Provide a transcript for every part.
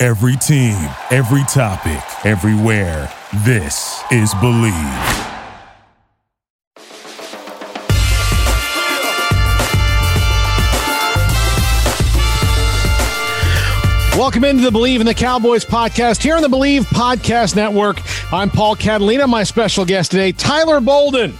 Every team, every topic, everywhere. This is Bleav. Welcome into the Bleav in the Cowboys podcast here on the Bleav Podcast Network. I'm Paul Catalina. My special guest today, Tyler Bolden,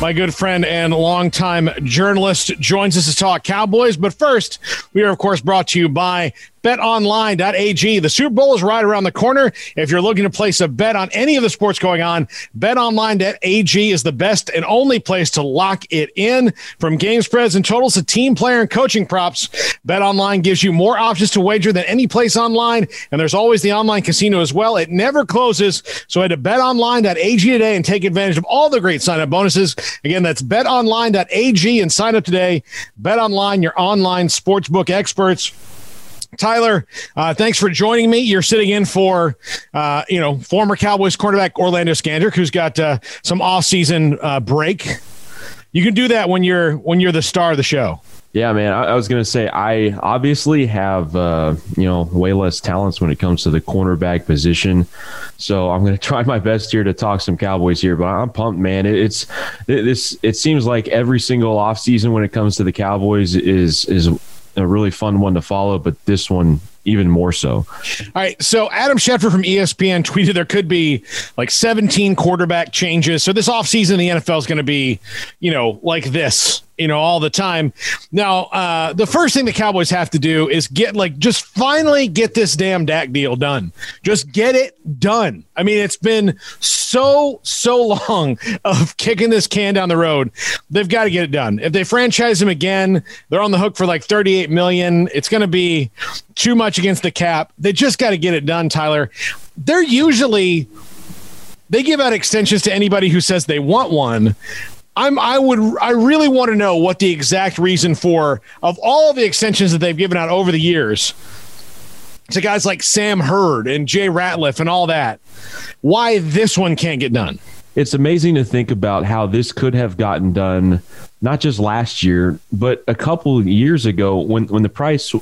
my good friend and longtime journalist, joins us to talk Cowboys. But first, we are, of course, brought to you by betonline.ag. The Super Bowl is right around the corner. If you're looking to place a bet on any of the sports going on, betonline.ag is the best and only place to lock it in. From game spreads and totals to team player and coaching props, BetOnline gives you more options to wager than any place online. And there's always the online casino as well. It never closes. So head to betonline.ag today and take advantage of all the great sign up bonuses. Again, that's betonline.ag and sign up today. BetOnline, your online sportsbook experts. Tyler, uh, thanks for joining me. You're sitting in for, uh, you know, former Cowboys cornerback Orlando Scandrick, who's got uh, some off-season uh, break. You can do that when you're when you're the star of the show. Yeah, man. I, I was gonna say I obviously have uh, you know way less talents when it comes to the cornerback position, so I'm gonna try my best here to talk some Cowboys here. But I'm pumped, man. It, it's it, this. It seems like every single offseason when it comes to the Cowboys is is a really fun one to follow, but this one even more so. All right. So Adam Schefter from ESPN tweeted there could be like 17 quarterback changes. So this offseason, the NFL is going to be, you know, like this you know, all the time. Now, uh, the first thing the Cowboys have to do is get like just finally get this damn Dak deal done. Just get it done. I mean, it's been so so long of kicking this can down the road. They've got to get it done. If they franchise him again, they're on the hook for like 38 million. It's going to be too much against the cap. They just got to get it done, Tyler. They're usually they give out extensions to anybody who says they want one I'm I would I really want to know what the exact reason for of all the extensions that they've given out over the years to guys like Sam Hurd and Jay Ratliff and all that. Why this one can't get done? It's amazing to think about how this could have gotten done not just last year, but a couple years ago when when the price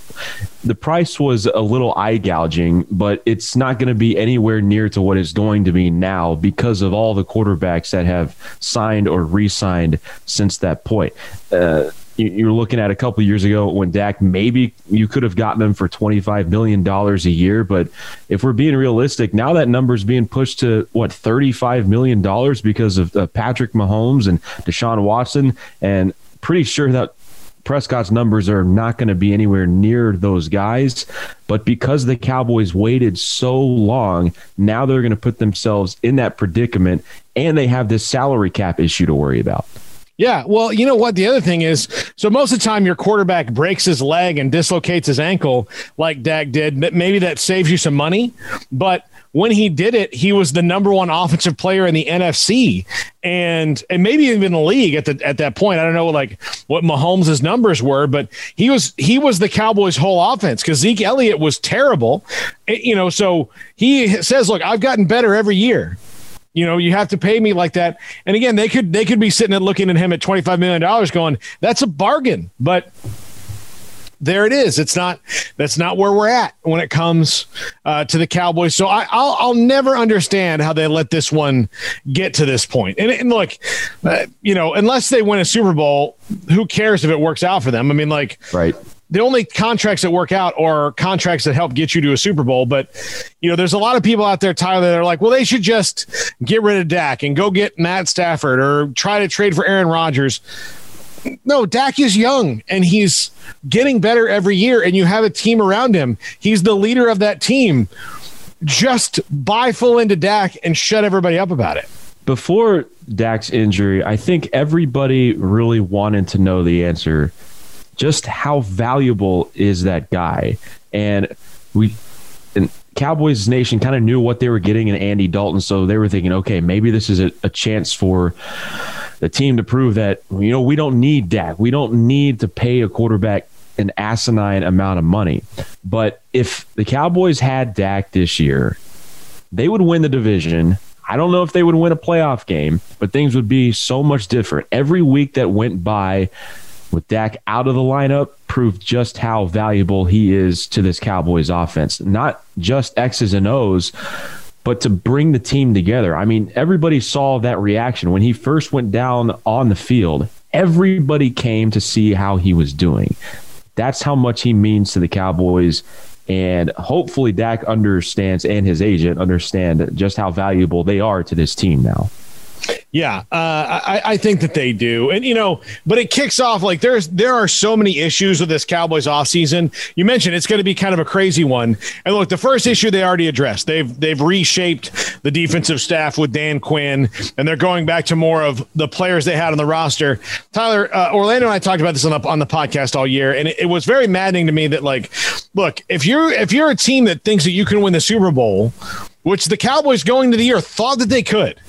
the price was a little eye gouging, but it's not going to be anywhere near to what it's going to be now because of all the quarterbacks that have signed or re-signed since that point. Uh, you're looking at a couple years ago when Dak maybe you could have gotten him for 25 million dollars a year, but if we're being realistic, now that number is being pushed to what 35 million dollars because of uh, Patrick Mahomes and Deshaun Watson, and pretty sure that Prescott's numbers are not going to be anywhere near those guys. But because the Cowboys waited so long, now they're going to put themselves in that predicament, and they have this salary cap issue to worry about. Yeah, well, you know what? The other thing is, so most of the time your quarterback breaks his leg and dislocates his ankle, like Dak did. Maybe that saves you some money, but when he did it, he was the number one offensive player in the NFC, and and maybe even the league at the at that point. I don't know like what Mahomes' numbers were, but he was he was the Cowboys' whole offense because Zeke Elliott was terrible, you know. So he says, "Look, I've gotten better every year." You know, you have to pay me like that. And again, they could they could be sitting and looking at him at twenty five million dollars, going, "That's a bargain." But there it is. It's not. That's not where we're at when it comes uh, to the Cowboys. So I, will I'll never understand how they let this one get to this point. And, and look, uh, you know, unless they win a Super Bowl, who cares if it works out for them? I mean, like, right the only contracts that work out are contracts that help get you to a Super Bowl. But, you know, there's a lot of people out there, Tyler, that are like, well, they should just get rid of Dak and go get Matt Stafford or try to trade for Aaron Rodgers. No, Dak is young and he's getting better every year, and you have a team around him. He's the leader of that team. Just buy full into Dak and shut everybody up about it. Before Dak's injury, I think everybody really wanted to know the answer just how valuable is that guy? And we and Cowboys Nation kind of knew what they were getting in Andy Dalton, so they were thinking, okay, maybe this is a, a chance for the team to prove that you know we don't need Dak, we don't need to pay a quarterback an asinine amount of money. But if the Cowboys had Dak this year, they would win the division. I don't know if they would win a playoff game, but things would be so much different. Every week that went by with Dak out of the lineup proved just how valuable he is to this Cowboys offense. Not just X's and O's, but to bring the team together. I mean, everybody saw that reaction when he first went down on the field. Everybody came to see how he was doing. That's how much he means to the Cowboys. And hopefully, Dak understands and his agent understand just how valuable they are to this team now. Yeah, uh, I, I, think that they do, and you know, but it kicks off like there's there are so many issues with this Cowboys offseason. You mentioned it's going to be kind of a crazy one, and look, the first issue they already addressed. They've they've reshaped the defensive staff with Dan Quinn, and they're going back to more of the players they had on the roster. Tyler uh, Orlando and I talked about this on the on the podcast all year, and it, it was very maddening to me that like, look, if you're if you're a team that thinks that you can win the Super Bowl, which the Cowboys going to the year thought that they could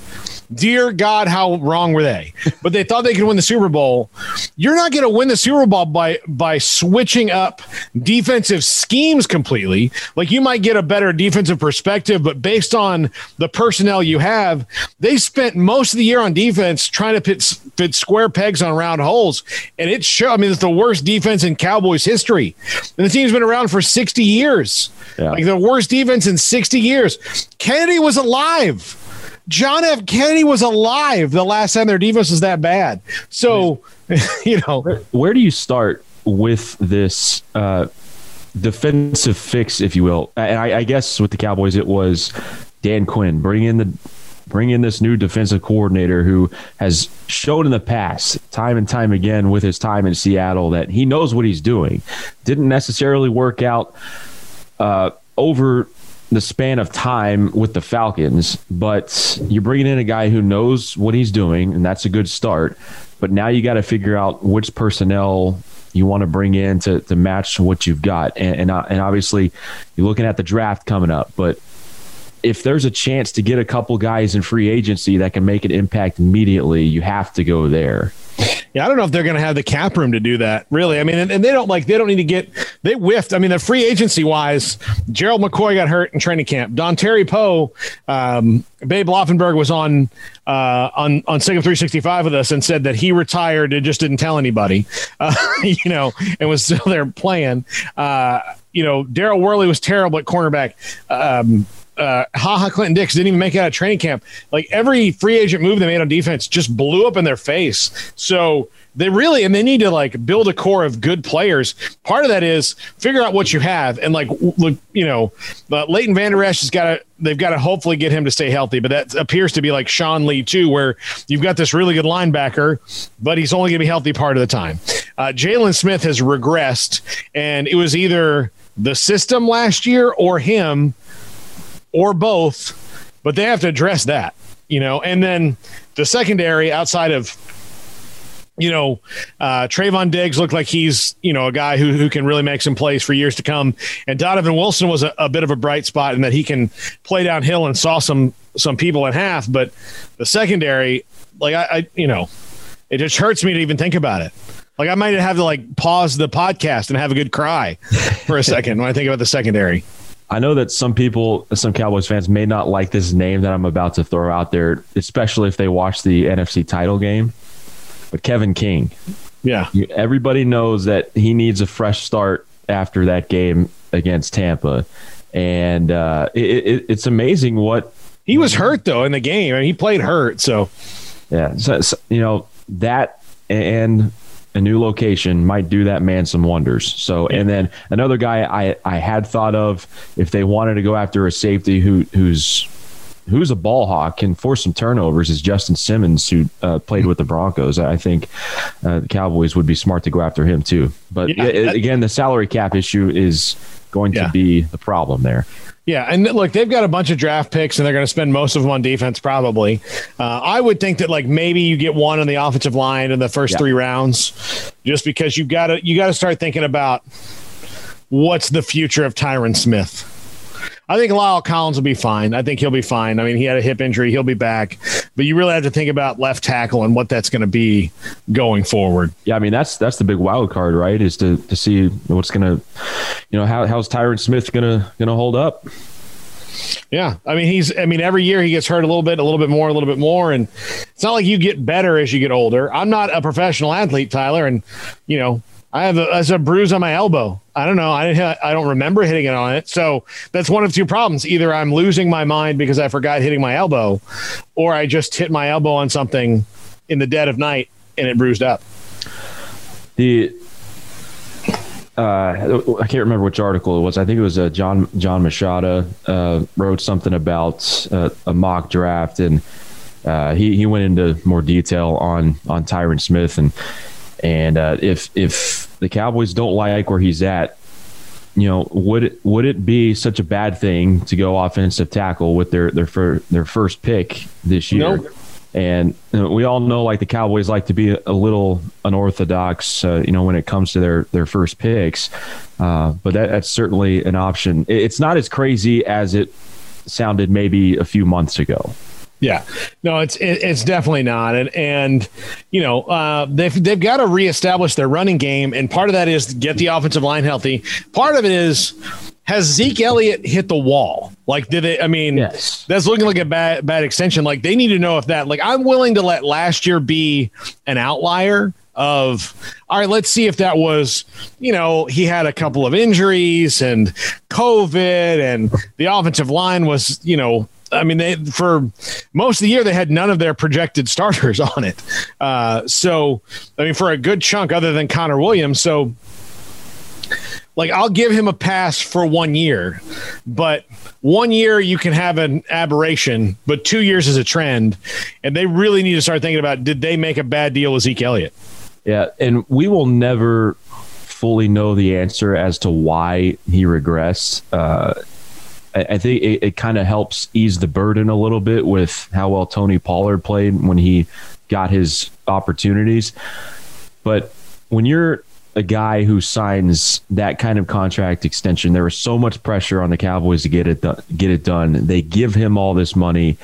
Dear God, how wrong were they? But they thought they could win the Super Bowl. You're not going to win the Super Bowl by by switching up defensive schemes completely. Like you might get a better defensive perspective, but based on the personnel you have, they spent most of the year on defense trying to fit, fit square pegs on round holes, and it show. I mean, it's the worst defense in Cowboys history, and the team's been around for 60 years. Yeah. Like the worst defense in 60 years. Kennedy was alive. John F. Kennedy was alive the last time their defense was that bad. So, you know, where, do you start with this uh, defensive fix, if you will? And I, I guess with the Cowboys, it was Dan Quinn bring in the bring in this new defensive coordinator who has shown in the past, time and time again, with his time in Seattle, that he knows what he's doing. Didn't necessarily work out uh, over the span of time with the Falcons, but you're bringing in a guy who knows what he's doing, and that's a good start. But now you got to figure out which personnel you want to bring in to, to match what you've got. And, and, uh, and obviously, you're looking at the draft coming up, but if there's a chance to get a couple guys in free agency that can make an impact immediately, you have to go there. Yeah, I don't know if they're going to have the cap room to do that. Really, I mean, and, and, they don't like they don't need to get they whiffed. I mean, the free agency wise, Gerald McCoy got hurt in training camp. Dontari Poe, um, Babe Laufenberg was on uh, on on SicEm 365 with us and said that he retired and just didn't tell anybody, uh, you know, and was still there playing. Uh, you know, Daryl Worley was terrible at cornerback. Um, uh, Ha Ha Clinton-Dix didn't even make it out of training camp. Like every free agent move they made on defense just blew up in their face. So they really and they need to like build a core of good players. Part of that is figure out what you have and like look, you know, but Leighton Vander Esch has got to they've got to hopefully get him to stay healthy. But that appears to be like Sean Lee too, where you've got this really good linebacker, but he's only going to be healthy part of the time. Uh, Jaylon Smith has regressed, and it was either the system last year or him or both, but they have to address that, you know. And then the secondary outside of you know, uh, Trevon Diggs looked like he's, you know, a guy who, who can really make some plays for years to come. And Donovan Wilson was a, a, bit of a bright spot in that he can play downhill and saw some some people in half. But the secondary, like I, I you know, it just hurts me to even think about it. Like I might have to like pause the podcast and have a good cry for a second when I think about the secondary. I know that some people, some Cowboys fans may not like this name that I'm about to throw out there, especially if they watch the NFC title game. But Kevin King. Yeah. Everybody knows that he needs a fresh start after that game against Tampa. And uh, it, it, it's amazing what. He was hurt, though, in the game. I mean, he played hurt. So, yeah. So, so you know, that and a new location might do that man some wonders. So, and then another guy I, I had thought of if they wanted to go after a safety who who's who's a ball hawk and force some turnovers is Justin Simmons, who uh, played with the Broncos. I think uh, the Cowboys would be smart to go after him too. But yeah, again, the salary cap issue is going yeah. to be the problem there. Yeah, and look, they've got a bunch of draft picks, and they're going to spend most of them on defense, probably. Uh, I would think that like maybe you get one on the offensive line in the first yeah. three rounds, just because you've got to you got to start thinking about what's the future of Tyron Smith. I think La'el Collins will be fine. I think he'll be fine. I mean, he had a hip injury; he'll be back. But you really have to think about left tackle and what that's going to be going forward. Yeah, I mean that's that's the big wild card, right? Is to to see what's going to, you know, how how's Tyron Smith going to going to hold up. Yeah, I mean he's. I mean every year he gets hurt a little bit, a little bit more, a little bit more, and it's not like you get better as you get older. I'm not a professional athlete, Tyler, and you know I have a, a bruise on my elbow. I don't know. I didn't. I don't remember hitting it on it. So that's one of two problems. Either I'm losing my mind because I forgot hitting my elbow, or I just hit my elbow on something in the dead of night and it bruised up. The uh, I can't remember which article it was. I think it was uh, John Jon Machota uh, wrote something about uh, a mock draft, and uh, he he went into more detail on on Tyron Smith and and uh, if if the Cowboys don't like where he's at, you know, would it, would it be such a bad thing to go offensive tackle with their their fir- their first pick this year? Nope. And you know, we all know, like the Cowboys like to be a, little unorthodox, uh, you know, when it comes to their their first picks. Uh, but that, that's certainly an option. It's not as crazy as it sounded maybe a few months ago. Yeah, no, it's it, it's definitely not, and and you know uh, they've they've got to reestablish their running game, and part of that is get the offensive line healthy. Part of it is has Zeke Elliott hit the wall? Like, did it? I mean, yes. that's looking like a bad bad extension. Like, they need to know if that. Like, I'm willing to let last year be an outlier. Of all right, let's see if that was, you know, he had a couple of injuries and COVID, and the offensive line was, you know, I mean, they for most of the year they had none of their projected starters on it. Uh, so, I mean, for a good chunk, other than Connor Williams, so like I'll give him a pass for one year, but one year you can have an aberration, but two years is a trend, and they really need to start thinking about did they make a bad deal with Zeke Elliott? Yeah, and we will never fully know the answer as to why he regressed. Uh, I, think it, it kind of helps ease the burden a little bit with how well Tony Pollard played when he got his opportunities. But when you're a guy who signs that kind of contract extension, there was so much pressure on the Cowboys to get it get it done. They give him all this money,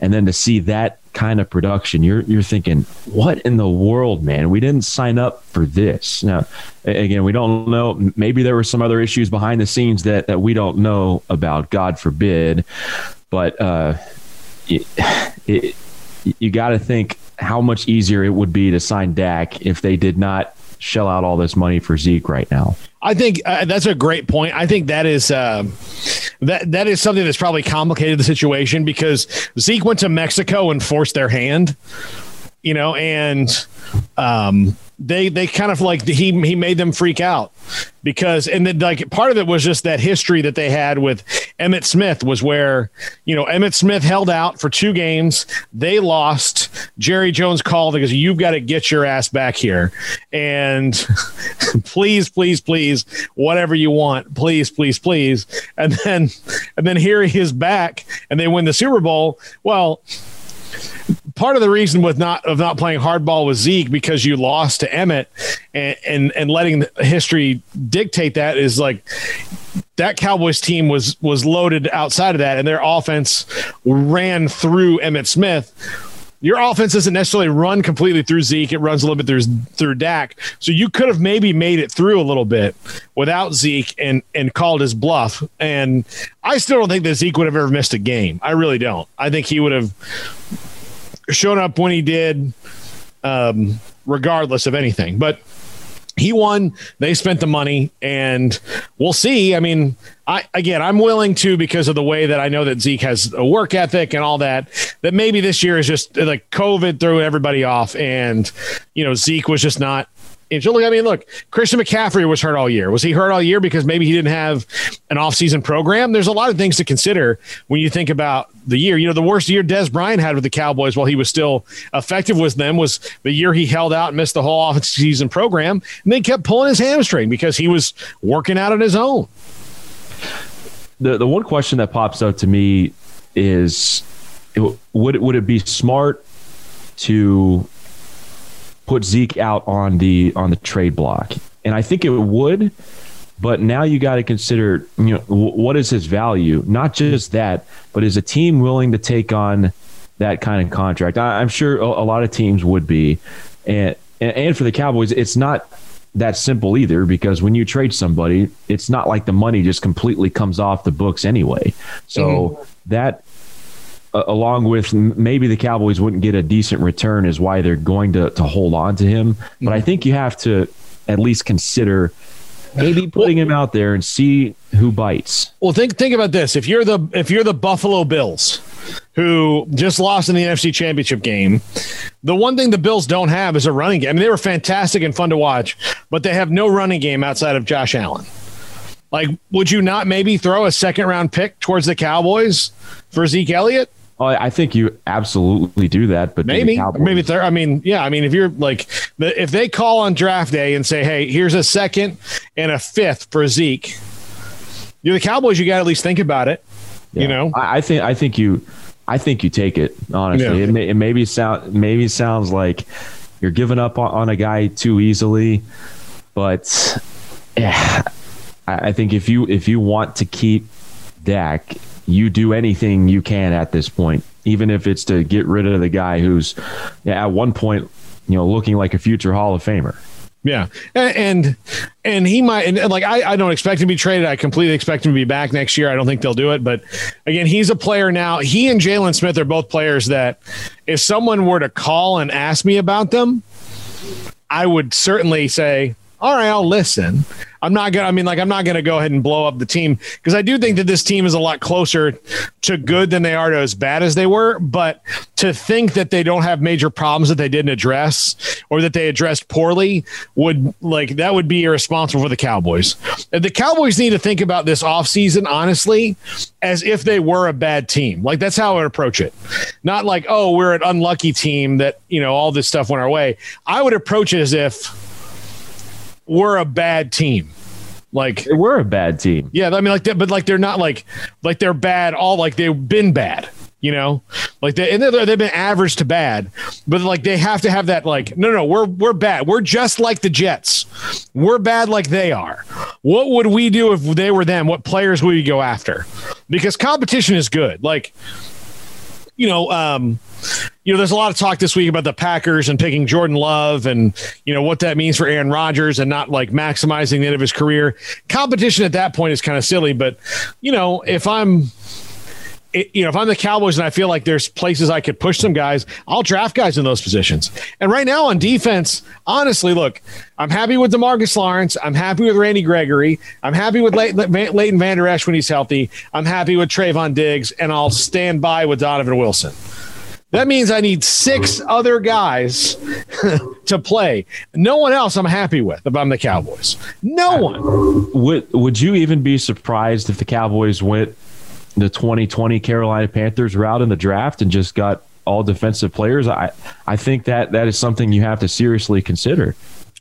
and then to see that kind of production, you're you're thinking, what in the world, man? We didn't sign up for this. Now, again, we don't know. Maybe there were some other issues behind the scenes that that we don't know about. God forbid, but uh, it, it, you got to think how much easier it would be to sign Dak if they did not shell out all this money for Zeke right now. I think uh, that's a great point. I think that is uh, that that is something that's probably complicated the situation because Zeke went to Mexico and forced their hand, you know, and um, they they kind of like he he made them freak out because and then like part of it was just that history that they had with Emmitt Smith was where you know Emmitt Smith held out for two games. They lost. Jerry Jones called because you've got to get your ass back here. And please please please whatever you want please please please. And then and then here he is back and they win the Super Bowl. Well part of the reason with not of not playing hardball with Zeke because you lost to Emmitt, and and, and letting history dictate that is like that Cowboys team was was loaded outside of that and their offense ran through Emmitt Smith. Your offense doesn't necessarily run completely through Zeke. It runs a little bit through through Dak. So you could have maybe made it through a little bit without Zeke and and called his bluff. And I still don't think that Zeke would have ever missed a game. I really don't. I think he would have shown up when he did, um, regardless of anything. But he won. They spent the money, and we'll see. I mean, I again, I'm willing to because of the way that I know that Zeke has a work ethic and all that. That maybe this year is just like COVID threw everybody off, and you know Zeke was just not and look, I mean, look, Christian McCaffrey was hurt all year. Was he hurt all year because maybe he didn't have an offseason program? There's a lot of things to consider when you think about the year. You know, the worst year Dez Bryant had with the Cowboys while he was still effective with them was the year he held out and missed the whole offseason program. And they kept pulling his hamstring because he was working out on his own. The, the one question that pops up to me is would, would it be smart to put Zeke out on the on the trade block, and I think it would. But now you got to consider, you know, what is his value? Not just that, but is a team willing to take on that kind of contract? I, am sure a, a, lot of teams would be, and and for the Cowboys, it's not that simple either because when you trade somebody, it's not like the money just completely comes off the books anyway. So mm-hmm. that along with maybe the Cowboys wouldn't get a decent return is why they're going to, to hold on to him. But I think you have to at least consider maybe putting him out there and see who bites. Well, think think about this: if you're the if you're the Buffalo Bills, who just lost in the NFC Championship game, the one thing the Bills don't have is a running game. I mean, they were fantastic and fun to watch, but they have no running game outside of Josh Allen. Like, would you not maybe throw a second round pick towards the Cowboys for Zeke Elliott? Oh, I think you absolutely do that, but maybe, maybe they're. I mean, yeah, I mean, if you're like, if they call on draft day and say, "Hey, here's a second and a fifth for Zeke," you're the Cowboys. You got to at least think about it. Yeah. You know, I, I, think I think you, I think you take it. Honestly, yeah. it, may, it maybe sound maybe sounds like you're giving up on, on a guy too easily, but yeah, I, I think if you if you want to keep Dak you do anything you can at this point, even if it's to get rid of the guy who's at one point, you know, looking like a future Hall of Famer. Yeah, and and he might and like I, I don't expect him to be traded. I completely expect him to be back next year. I don't think they'll do it, but again, he's a player now. He and Jaylon Smith are both players that if someone were to call and ask me about them, I would certainly say, "All right, I'll listen." I'm not gonna. I mean, like, I'm not gonna go ahead and blow up the team because I do think that this team is a lot closer to good than they are to as bad as they were. But to think that they don't have major problems that they didn't address or that they addressed poorly would like that would be irresponsible for the Cowboys. The Cowboys need to think about this offseason, honestly, as if they were a bad team. Like that's how I would approach it. Not like, oh, we're an unlucky team that you know all this stuff went our way. I would approach it as if we're a bad team. Like they were a bad team. Yeah, I mean, like, that, but like they're not like like they're bad. All like they've been bad. You know, like they and they've been average to bad, but like they have to have that like no no we're we're bad. We're just like the Jets. We're bad like they are. What would we do if they were them? What players would we go after? Because competition is good. Like you know, um, you know, there's a lot of talk this week about the Packers and picking Jordan Love and, you know, what that means for Aaron Rodgers and not like maximizing the end of his career. Competition at that point is kind of silly, but, you know, if I'm, it, you know, if I'm the Cowboys and I feel like there's places I could push some guys, I'll draft guys in those positions. And right now on defense, honestly, look, I'm happy with Demarcus Lawrence. I'm happy with Randy Gregory. I'm happy with Leighton, Leighton Vander Esch when he's healthy. I'm happy with Trevon Diggs, and I'll stand by with Donovan Wilson. That means I need six other guys to play. No one else I'm happy with if I'm the Cowboys. No one. Would Would you even be surprised if the Cowboys went the 2020 Carolina Panthers route in the draft and just got all defensive players, I I think that that is something you have to seriously consider.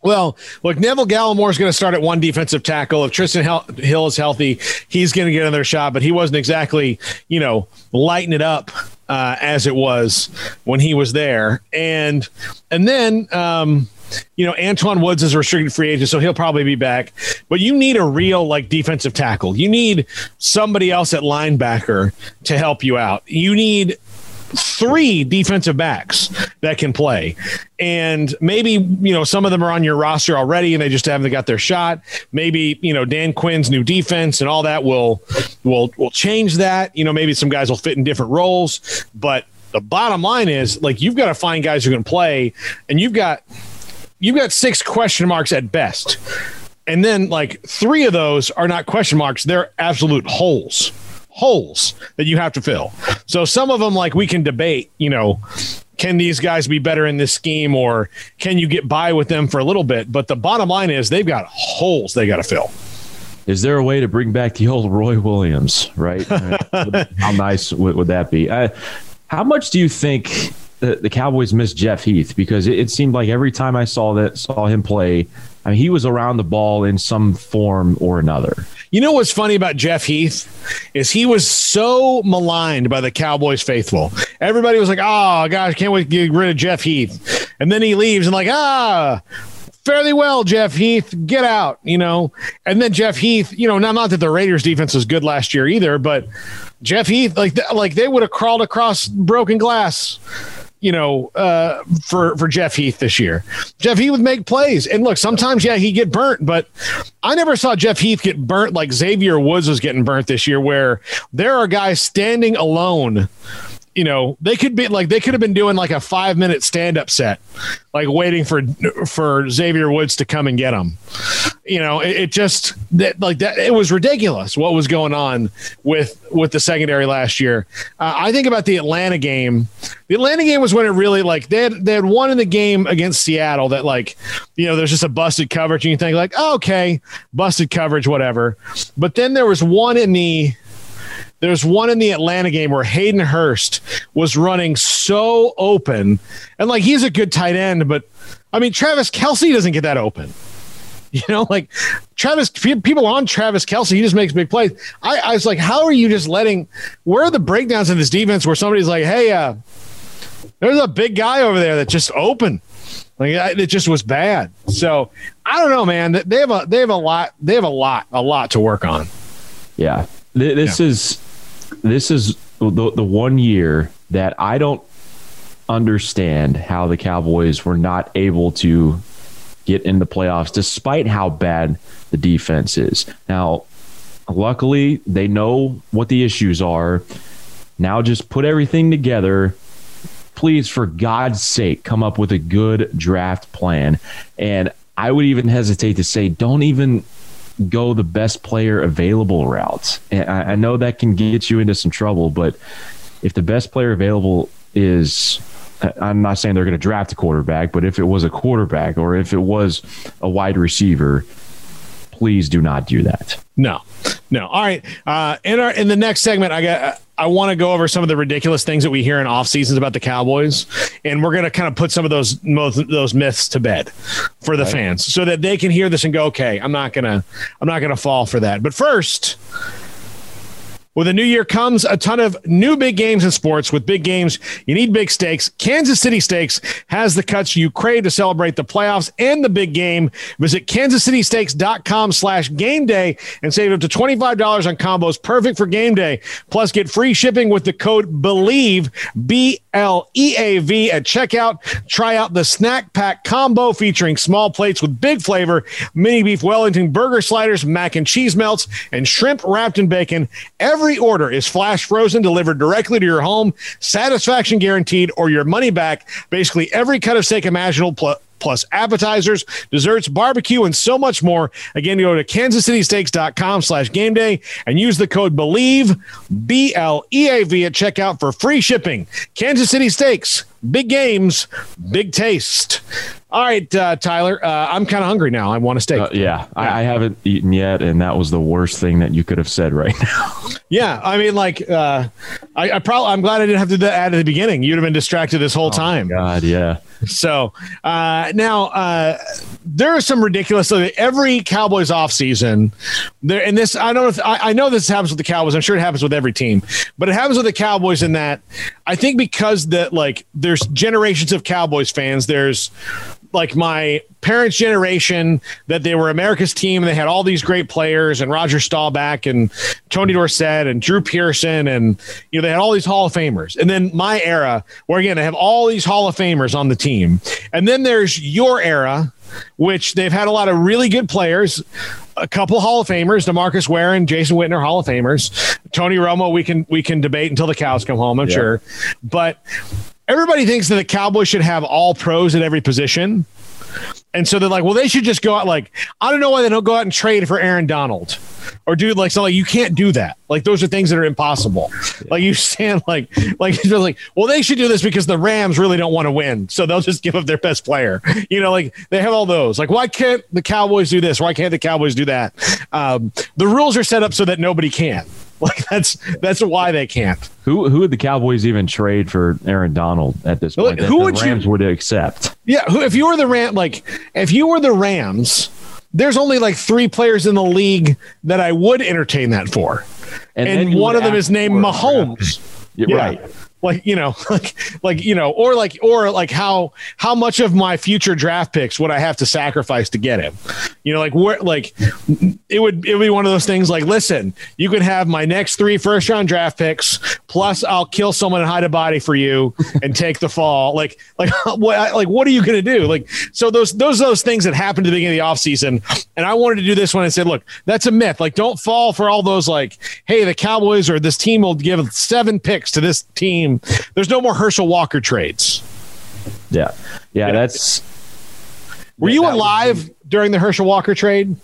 Well, look, Neville Gallimore is going to start at one defensive tackle. If Trysten Hill is healthy, he's going to get another shot, but he wasn't exactly, you know, lighting it up uh, as it was when he was there. And and then um, you know, Antwaun Woods is a restricted free agent, so he'll probably be back. But you need a real like defensive tackle. You need somebody else at linebacker to help you out. You need three defensive backs that can play. And maybe, you know, some of them are on your roster already and they just haven't got their shot. Maybe, you know, Dan Quinn's new defense and all that will will will change that. You know, maybe some guys will fit in different roles, but the bottom line is like you've got to find guys who can play and you've got you've got six question marks at best. And then like three of those are not question marks, they're absolute holes. Holes that you have to fill. So some of them like we can debate, you know, can these guys be better in this scheme or can you get by with them for a little bit? But the bottom line is they've got holes they got to fill. Is there a way to bring back the old Roy Williams? Right? how nice would, would that be? Uh, how much do you think the, the Cowboys missed Jeff Heath because it, it, seemed like every time I saw that saw him play, I mean, he was around the ball in some form or another. You know what's funny about Jeff Heath is he was so maligned by the Cowboys faithful. Everybody was like, "Oh gosh, can't wait to get rid of Jeff Heath," and then he leaves and like, ah. fairly well, Jeff Heath. Get out, you know. And then Jeff Heath, you know, not, not that the Raiders defense was good last year either, but Jeff Heath, like like they would have crawled across broken glass you know, uh, for for Jeff Heath this year. Jeff Heath would make plays, and look, sometimes yeah, he'd get burnt, but I never saw Jeff Heath get burnt like Xavier Woods was getting burnt this year, where there are guys standing alone you know they could be like they could have been doing like a five minute stand up set like waiting for for xavier woods to come and get them you know it, it, just that like that it was ridiculous what was going on with with the secondary last year. Uh, i think about the atlanta game. The atlanta game was when it really like they had they had won in the game against seattle that like you know there's just a busted coverage and you think like oh, okay busted coverage whatever. But then there was one in the there's one in the Atlanta game where Hayden Hurst was running so open, and like he's a good tight end, but I mean Travis Kelce doesn't get that open. You know, like Travis, people on Travis Kelce, he just makes big plays. I, I was like, how are you just letting? Where are the breakdowns in this defense where somebody's like, hey, uh, there's a big guy over there that just open. Like it just was bad. So I don't know, man. They have a they have a lot they have a lot a lot to work on. Yeah, this yeah. is this is the, the one year that I don't understand how the Cowboys were not able to get in the playoffs despite how bad the defense is. Now, luckily, they know what the issues are. Now just put everything together. Please, for God's sake, come up with a good draft plan. And I would even hesitate to say, don't even go the best player available route. And I, I know that can get you into some trouble, but if the best player available is I'm not saying they're going to draft a quarterback, but if it was a quarterback or if it was a wide receiver, please do not do that. No, no. All right. Uh, in our in the next segment, I got I want to go over some of the ridiculous things that we hear in off seasons about the Cowboys, and we're going to kind of put some of those those myths to bed for the right. fans, so that they can hear this and go, okay, I'm not gonna I'm not gonna fall for that. But first. With a new year comes a ton of new big games in sports. With big games, you need big stakes. Kansas City Steaks has the cuts you crave to celebrate the playoffs and the big game. Visit kansascitysteaks.com slash game day and save up to $25 on combos perfect for game day. Plus, get free shipping with the code BLEAV, B L E A V at checkout. Try out the snack pack combo featuring small plates with big flavor, mini beef Wellington burger sliders, mac and cheese melts, and shrimp wrapped in bacon. Every Every order is flash frozen, delivered directly to your home, satisfaction guaranteed, or your money back. Basically, every cut of steak imaginable. Plus, plus appetizers, desserts, barbecue, and so much more. Again, go to kansascitysteaks.com slash game day and use the code BLEAV, B L E A V at checkout for free shipping. Kansas City Steaks, big games, big taste. All right, uh, Tyler, uh, I'm kind of hungry now. I want a steak. Uh, yeah, yeah. I, I, haven't eaten yet, and that was the worst thing that you could have said right now. yeah, I mean, like, uh, I, I probably, I'm glad I didn't have to do that at the beginning. You'd have been distracted this whole oh time. God, yeah. So uh, now uh, there are some ridiculous. Every Cowboys offseason, there and this I don't know if I, I, know this happens with the Cowboys. I'm sure it happens with every team, but it happens with the Cowboys in that I think because that like there's generations of Cowboys fans. There's like my parents' generation that they were America's team and they had all these great players and Roger Staubach and Tony Dorsett and Drew Pearson and you know they had all these Hall of Famers. And then my era where again they have all these Hall of Famers on the team. And then there's your era which they've had a lot of really good players, a couple Hall of Famers, Demarcus Ware and Jason Witten, Hall of Famers. Tony Romo, we can we can debate until the cows come home, I'm yeah. sure. But everybody thinks that the Cowboys should have all pros at every position. And so they're like, well, they should just go out. Like, I don't know why they don't go out and trade for Aaron Donald or do like something. Like, you can't do that. Like, those are things that are impossible. Yeah. Like, you stand like, like, like, well, they should do this because the Rams really don't want to win. So they'll just give up their best player. You know, like they have all those. Like, why can't the Cowboys do this? Why can't the Cowboys do that? Um, the rules are set up so that nobody can. Like that's that's why they can't. Who who would the Cowboys even trade for Aaron Donald at this point? Who would Rams you, would accept? Yeah, who, if you were the Ram, like if you were the Rams, there's only like three players in the league that I would entertain that for, and, and one of them is named Mahomes. Yeah, yeah. Right. Like you know like like you know or like or like how how much of my future draft picks would i have to sacrifice to get him? You know like where like it would it would be one of those things like listen you can have my next three first round draft picks plus i'll kill someone and hide a body for you and take the fall. Like like what like what are you going to do? Like so those those those things that happened at the beginning of the offseason and i wanted to do this one and said look that's a myth. Like don't fall for all those like hey the cowboys or this team will give seven picks to this team there's no more herschel walker trades Yeah, yeah, that's. were you that alive during the herschel walker trade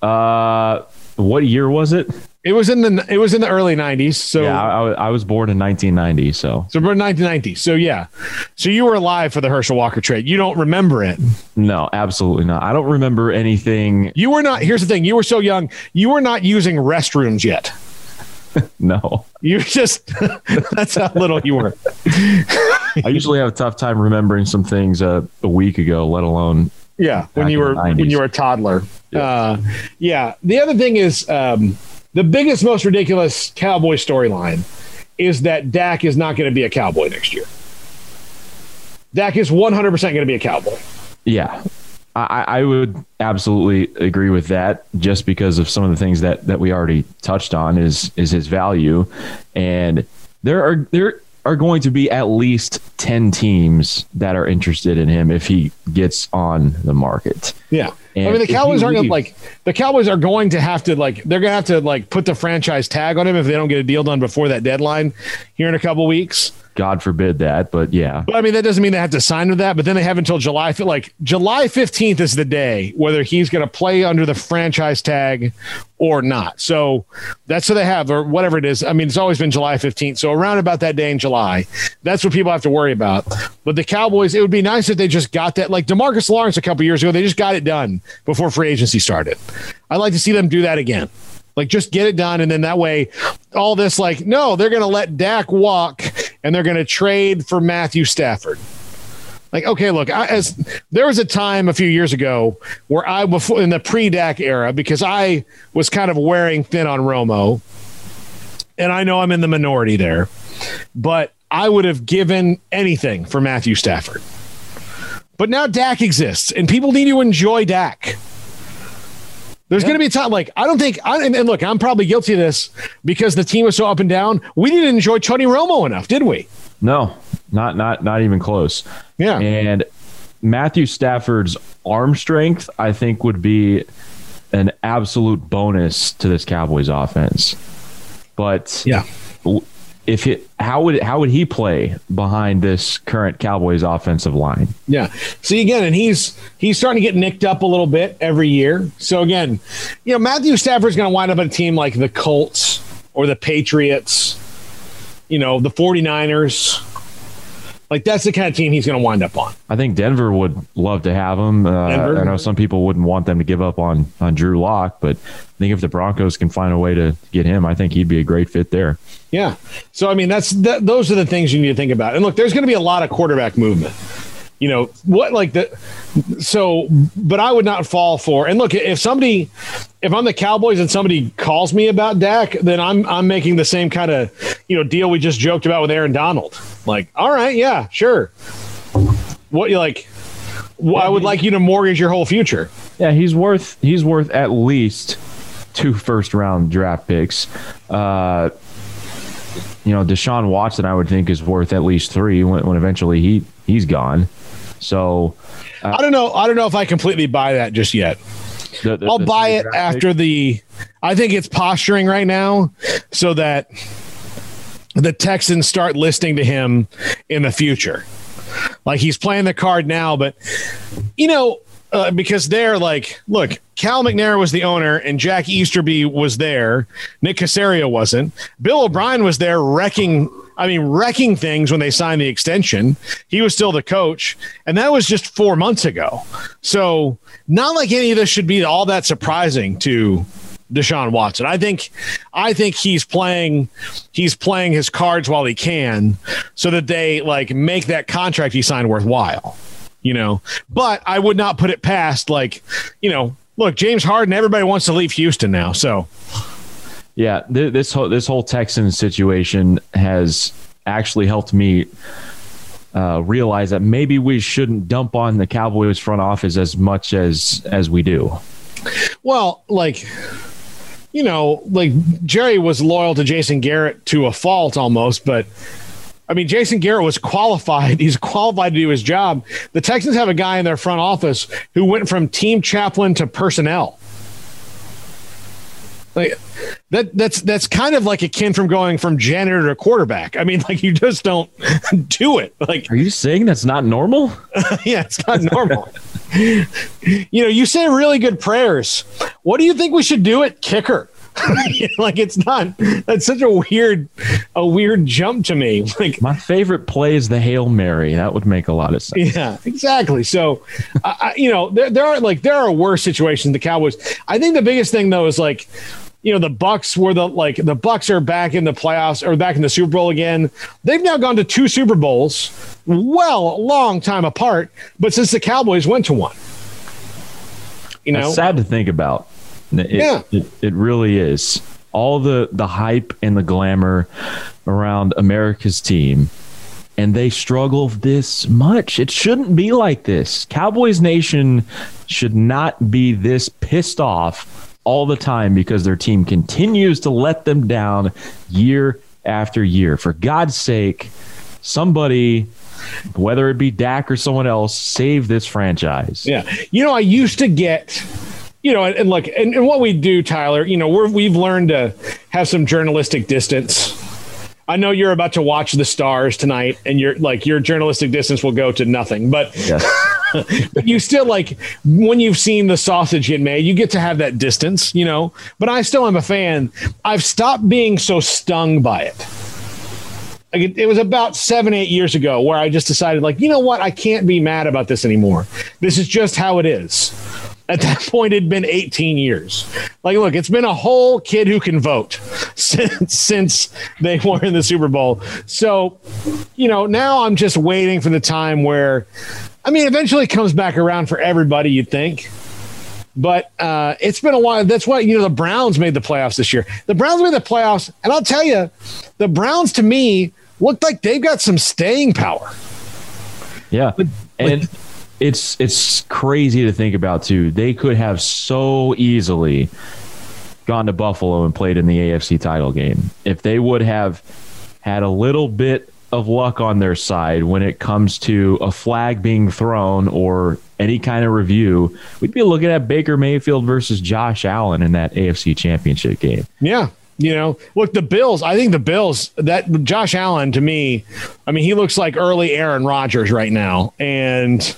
Uh, what year was it? it was in the it was in the early 90s so yeah, I, I was born in 1990, so So we're 1990. So yeah. So you were alive for the Herschel Walker trade. You don't remember it. no, absolutely not. I don't remember anything. You were not. Here's the thing. You were so young. You were not using restrooms yet. No, You were just. that's how little you were. I usually have a tough time remembering some things uh, a week ago, let alone Yeah. When you were when you were a toddler. Uh, yeah. The other thing is um, the biggest, most ridiculous Cowboy storyline is that Dak is not going to be a Cowboy next year. Dak is 100 percent going to be a Cowboy. Yeah, I, I would absolutely agree with that. Just because of some of the things that that we already touched on is is his value, and there are there are going to be at least ten teams that are interested in him if he gets on the market. Yeah. And I mean, the Cowboys aren't like the Cowboys are going to have to like they're gonna have to like put the franchise tag on him if they don't get a deal done before that deadline here in a couple weeks. God forbid that, but yeah, But I mean, that doesn't mean they have to sign with that. But then they have until July. Like July fifteenth is the day whether he's going to play under the franchise tag or not. So that's what they have, or whatever it is. I mean, it's always been July fifteenth. So around about that day in July, that's what people have to worry about. But the Cowboys, it would be nice if they just got that. Like Demarcus Lawrence a couple years ago, they just got it done before free agency started. I'd like to see them do that again. Like just get it done, and then that way, all this like no, they're going to let Dak walk, and they're going to trade for Matthew Stafford. Like okay, look, I, as there was a time a few years ago where I before in the pre-Dak era because I was kind of wearing thin on Romo, and I know I'm in the minority there, but I would have given anything for Matthew Stafford. But now Dak exists, and people need to enjoy Dak. There's going to be a time like I don't think I and and look, I'm probably guilty of this because the team was so up and down. We didn't enjoy Tony Romo enough, did we? no, not not not even close. Yeah. And Matthew Stafford's arm strength, I think, would be an absolute bonus to this Cowboys offense. But Yeah. If it, how would how would he play behind this current Cowboys offensive line? Yeah. See again, and he's he's starting to get nicked up a little bit every year. So again, you know, Matthew Stafford's going to wind up on a team like the Colts or the Patriots, you know, the 49ers. Like that's the kind of team he's going to wind up on. I think Denver would love to have him. Uh, I know some people wouldn't want them to give up on on Drew Lock, but I think if the Broncos can find a way to get him, I think he'd be a great fit there. Yeah. So I mean, that's that, those are the things you need to think about. And look, there's going to be a lot of quarterback movement. You know what? Like the so, but I would not fall for. And look, if somebody, if I'm the Cowboys and somebody calls me about Dak, then I'm I'm making the same kind of you know deal we just joked about with Aaron Donald. Like, all right, yeah, sure. What you like? Well, I would like you to mortgage your whole future. Yeah, he's worth he's worth at least two first round draft picks. Uh, you know, Deshaun Watson, I would think, is worth at least three when, when eventually he he's gone. So uh, I don't know. I don't know if I completely buy that just yet. the, the- I'll the buy it after the. I think it's posturing right now, so that the Texans start listening to him in the future. Like he's playing the card now, but you know, uh, because they're like, look, Cal McNair was the owner, and Jack Easterby was there. Nick Caserio wasn't. Bill O'Brien was there wrecking. I mean, wrecking things when they signed the extension. He was still the coach, and that was just four months ago. So, not like any of this should be all that surprising to Deshaun Watson. I think I think he's playing he's playing his cards while he can so that they like make that contract he signed worthwhile. You know, but I would not put it past like, you know, look, James Harden, everybody wants to leave Houston now. So Yeah, th- this whole this whole Texans situation has actually helped me uh, realize that maybe we shouldn't dump on the Cowboys front office as much as as we do. Well, like you know, like Jerry was loyal to Jason Garrett to a fault almost, but I mean, Jason Garrett was qualified. He's qualified to do his job. The Texans have a guy in their front office who went from team chaplain to personnel. Like that that's that's kind of like akin from going from janitor to quarterback. I mean, like you just don't do it. Like Are you saying that's not normal? yeah, it's not normal. you know, you say really good prayers. What do you think we should do at kicker? like it's not that's such a weird a weird jump to me. Like my favorite play is the hail mary. That would make a lot of sense. Yeah exactly. So I, you know there, there are like there are worse situations the cowboys. I think the biggest thing though is like you know the bucks were the like the bucks are back in the playoffs or back in the super bowl again. They've now gone to two super bowls well a long time apart but since the cowboys went to one. You know? That's sad to think about it, yeah. It, it really is. All the, the hype and the glamour around America's team and they struggle this much. It shouldn't be like this. Cowboys Nation should not be this pissed off all the time because their team continues to let them down year after year. For God's sake, somebody, whether it be Dak or someone else, save this franchise. Yeah. You know, I used to get you know, and, and look, and, and, what we do, Tyler, you know, we're, we've learned to have some journalistic distance. I know you're about to watch the stars tonight, and you're like your journalistic distance will go to nothing. But, yes. but you still like when you've seen the sausage get made, you get to have that distance, you know. But I still am a fan. I've stopped being so stung by it. Like it, it was about seven, eight years ago where I just decided, like, you know what, I can't be mad about this anymore. This is just how it is at that point, it'd been 18 years. Like, look, it's been a whole kid who can vote since since they were in the Super Bowl. So, you know, now I'm just waiting for the time where, I mean, eventually it comes back around for everybody. You'd think. But uh, it's been a while. That's why you know the Browns made the playoffs this year. The Browns made the playoffs, and I'll tell you, the Browns to me look like they've got some staying power. Yeah, but, and it's it's crazy to think about too. They could have so easily gone to Buffalo and played in the AFC title game if they would have had a little bit of luck on their side when it comes to a flag being thrown or any kind of review, we'd be looking at Baker Mayfield versus Josh Allen in that AFC championship game. Yeah. You know, look, the Bills, I think the Bills, that Josh Allen to me, I mean, he looks like early Aaron Rodgers right now. And,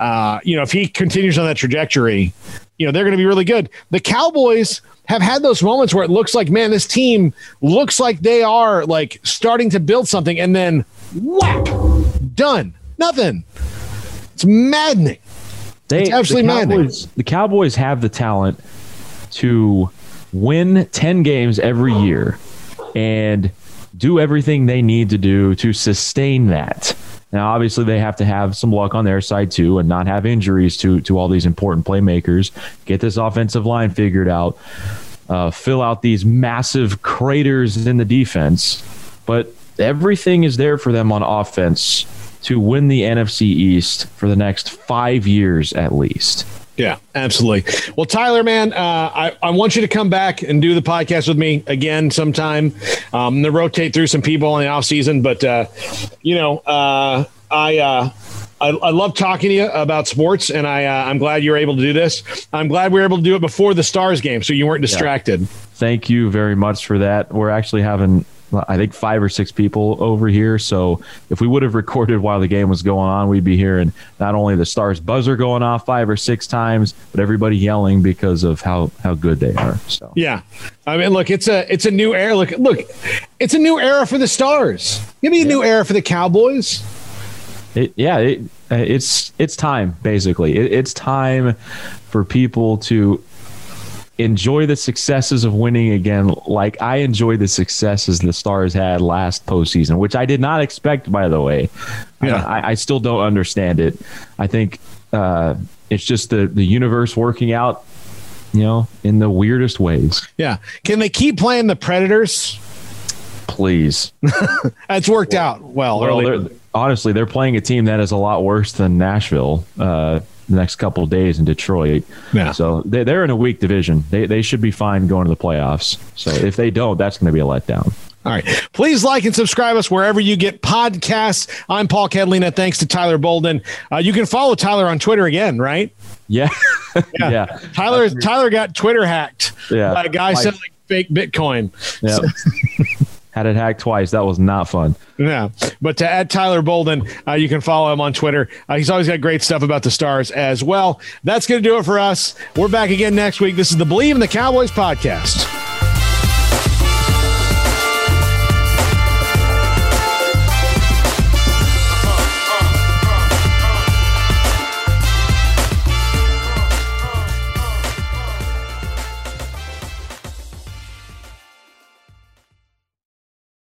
uh, you know, if he continues on that trajectory, you know, they're going to be really good. The Cowboys have had those moments where it looks like, man, this team looks like they are like starting to build something and then whap, done. Nothing. It's maddening. They, it's absolutely the Cowboys, maddening. The Cowboys have the talent to win 10 games every year and do everything they need to do to sustain that. Now, obviously, they have to have some luck on their side too, and not have injuries to to all these important playmakers. Get this offensive line figured out. Uh, fill out these massive craters in the defense, but everything is there for them on offense to win the NFC East for the next five years at least. Yeah, absolutely. Well, Tyler, man, uh, I, I want you to come back and do the podcast with me again sometime. Um, to rotate through some people in the off season, but uh, you know, uh, I, uh, I, I love talking to you about sports, and I uh, I'm glad you're able to do this. I'm glad we were able to do it before the Stars game, so you weren't distracted. Yeah. Thank you very much for that. We're actually having I think five or six people over here. So if we would have recorded while the game was going on, we'd be hearing not only the Stars buzzer going off five or six times, but everybody yelling because of how how good they are. So yeah, I mean, look, it's a it's a new era. Look, look, it's a new era for the Stars. Give me a yeah. new era for the Cowboys. It, yeah, it, uh, it's it's time basically. It, it's time for people to enjoy the successes of winning again, like I enjoy the successes the Stars had last postseason, which I did not expect, by the way. Yeah. I, I still don't understand it. I think uh, it's just the, the universe working out, you know, in the weirdest ways. Yeah. Can they keep playing the Predators? Please. it's worked out well. well they're, honestly, they're playing a team that is a lot worse than Nashville. Uh, the next couple of days in Detroit. Yeah. So they, they're in a weak division. They, they should be fine going to the playoffs. So if they don't, that's going to be a letdown. All right. Please like and subscribe us wherever you get podcasts. I'm Paul Catalina. Thanks to Tyler Bolden. Uh, you can follow Tyler on Twitter again, right? Yeah. yeah. yeah. Tyler Tyler got Twitter hacked yeah. by a guy like, selling fake Bitcoin. Yeah. So. Had it hacked twice. That was not fun. Yeah. But to add Tyler Bolden, uh, you can follow him on Twitter. Uh, he's always got great stuff about the stars as well. That's going to do it for us. We're back again next week. This is the Bleav in the Cowboys podcast.